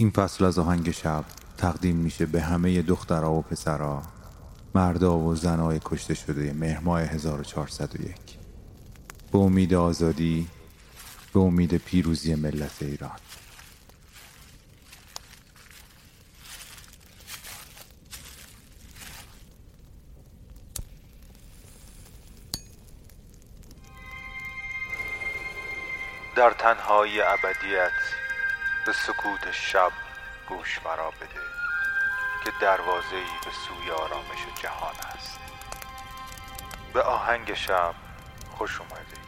این فصل از آهنگ شب تقدیم میشه به همه دخترها و پسرها مردا و زنای کشته شده مهرماه 1401 به امید آزادی به امید پیروزی ملت ایران. در تنهای ابدیت به سکوت شب گوش مرا بده که دروازه به سوی آرامش جهان است. به آهنگ شب خوش اومدید.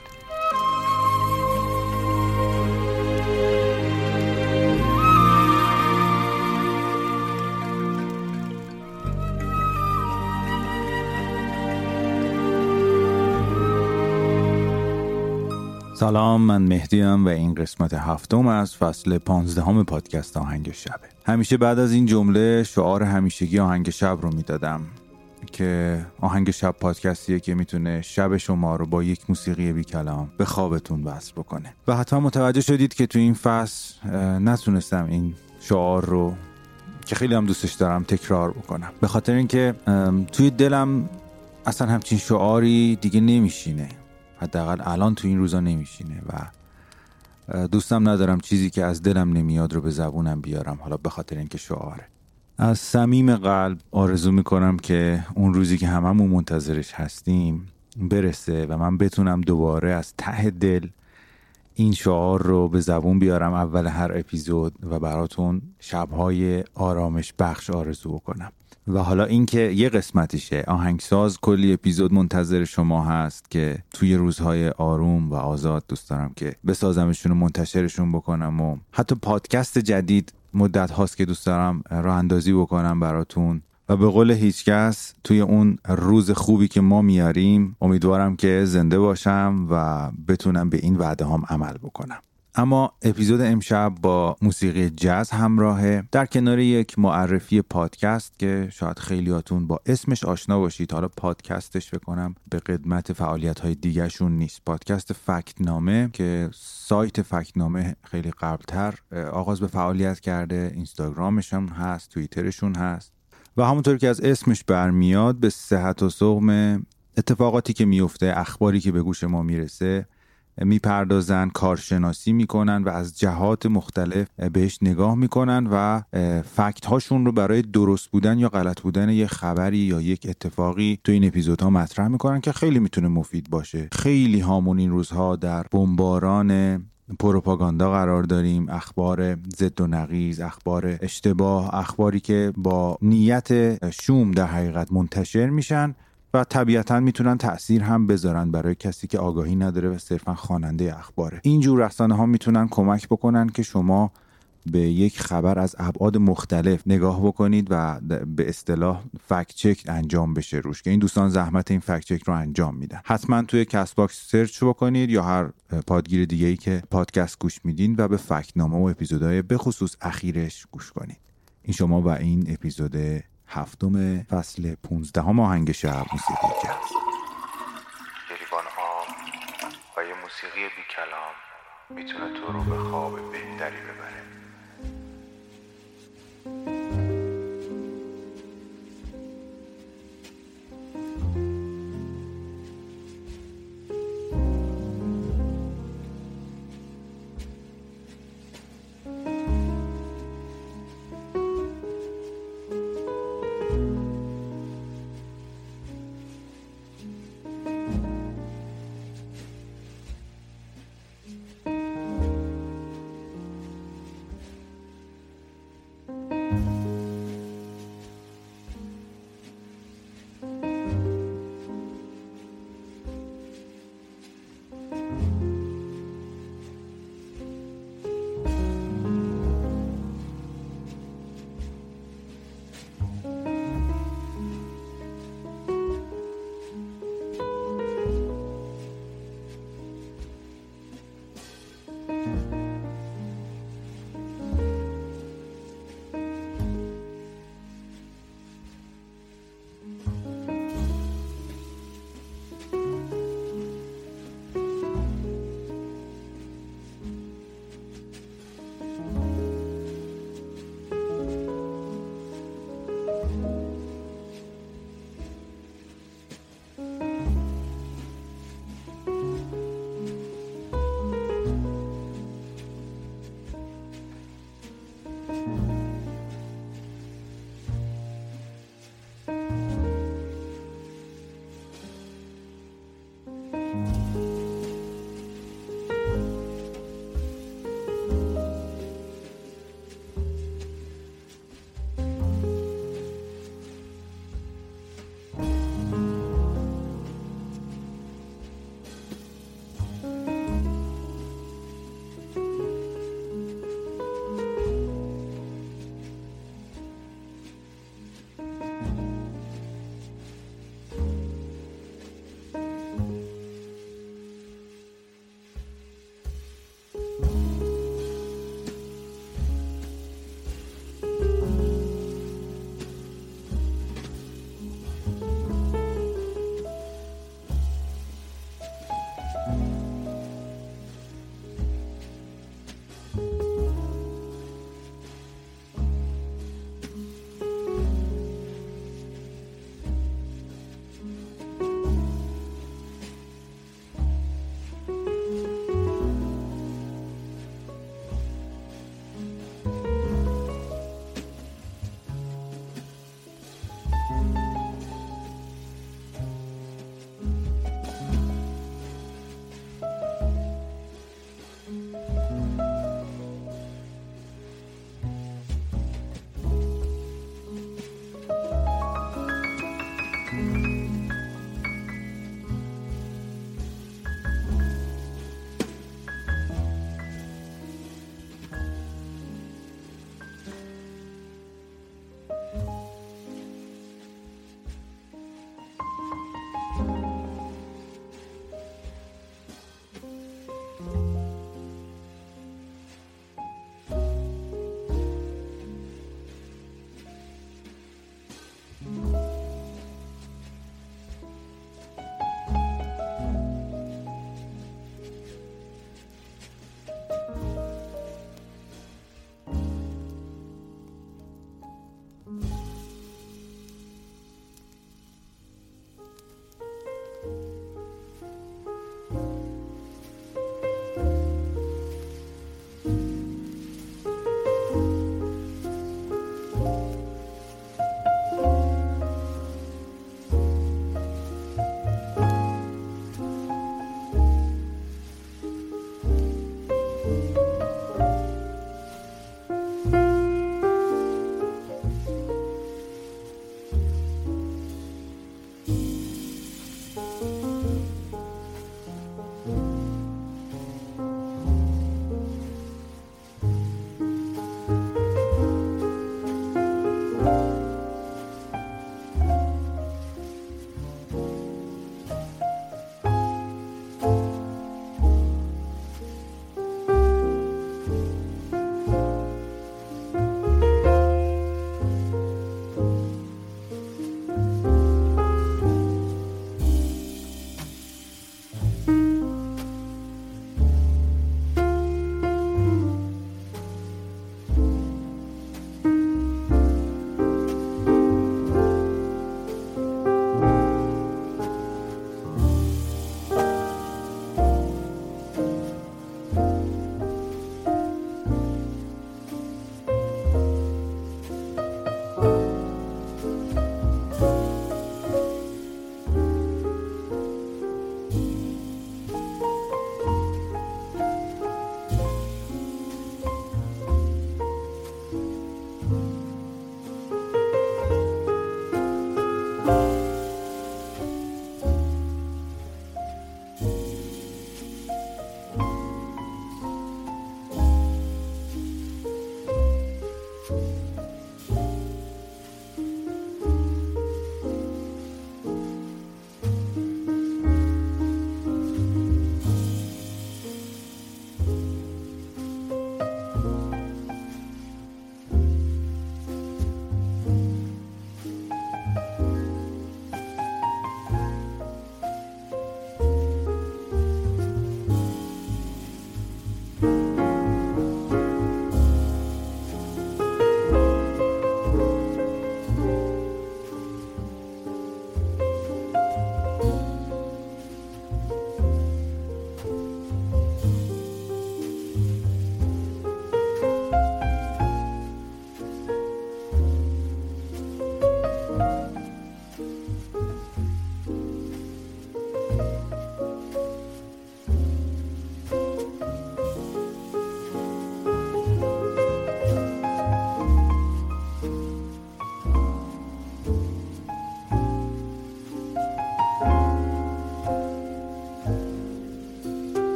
سلام من مهدیم و این قسمت هفتم از فصل پانزدهم پادکست آهنگ شبه همیشه بعد از این جمله شعار همیشگی آهنگ شب رو می‌دادم که آهنگ شب پادکستیه که می‌تونه شب شما رو با یک موسیقی بی کلام به خوابتون وصل بکنه. و حتی متوجه شدید که تو این فصل نتونستم این شعار رو که خیلی هم دوستش دارم تکرار بکنم. به خاطر اینکه توی دلم اصلا همچین شعاری دیگه نمیشینه. حداقل الان تو این روزا نمیشینه و دوستم ندارم چیزی که از دلم نمیاد رو به زبونم بیارم حالا به خاطر اینکه شعاره از صمیم قلب آرزو می‌کنم که اون روزی که هممون منتظرش هستیم برسه و من بتونم دوباره از ته دل این شعار رو به زبون بیارم اول هر اپیزود و براتون شبهای آرامش بخش آرزو بکنم و حالا اینکه یه قسمتیشه. آهنگساز کلی اپیزود منتظر شما هست که توی روزهای آروم و آزاد دوست دارم که بسازمشون و منتشرشون بکنم و حتی پادکست جدید مدت هاست که دوست دارم راه اندازی بکنم براتون. و به قول هیچکس توی اون روز خوبی که ما میاریم امیدوارم که زنده باشم و بتونم به این وعده هم عمل بکنم. اما اپیزود امشب با موسیقی جاز همراهه. در کنار یک معرفی پادکست که شاید خیلیاتون با اسمش آشنا باشید. حالا پادکستش بکنم به قدمت فعالیت های دیگرشون نیست. پادکست فکتنامه که سایت فکتنامه خیلی قبلتر آغاز به فعالیت کرده. اینستاگرامشون هست توییترشون هست. و همونطور که از اسمش برمیاد به صحت و سقم اتفاقاتی که میفته اخباری که به گوش ما می‌رسه می‌پردازن کارشناسی می‌کنن و از جهات مختلف بهش نگاه می‌کنن و فکت هاشون رو برای درست بودن یا غلط بودن یه خبری یا یک اتفاقی تو این اپیزودها مطرح می‌کنن که خیلی می‌تونه مفید باشه. خیلی هامون این روزها در بمباران پروپاگاندا قرار داریم. اخبار ضد و نقیض اخبار اشتباه اخباری که با نیت شوم در حقیقت منتشر میشن. و طبیعتا می‌تونن تاثیر هم بذارن برای کسی که آگاهی نداره و صرفا خواننده اخباره. اینجور رسانه ها می‌تونن کمک بکنن که شما به یک خبر از ابعاد مختلف نگاه بکنید و به اصطلاح fact check انجام بشه روش که این دوستان زحمت این fact check رو انجام میدن. حتما توی CastBox search بکنید یا هر پادگیر دیگه ای که پادکست گوش میدین و به فکت نامه و اپیزودهای به خصوص اخیرش گوش کنید. این شما و این اپیزود هفتم فصل پونزدهم آهنگ شب موسیقی جاز. گریبان ها و یه موسیقی بی کلام می‌تونه تو رو به خواب بهتری ببره.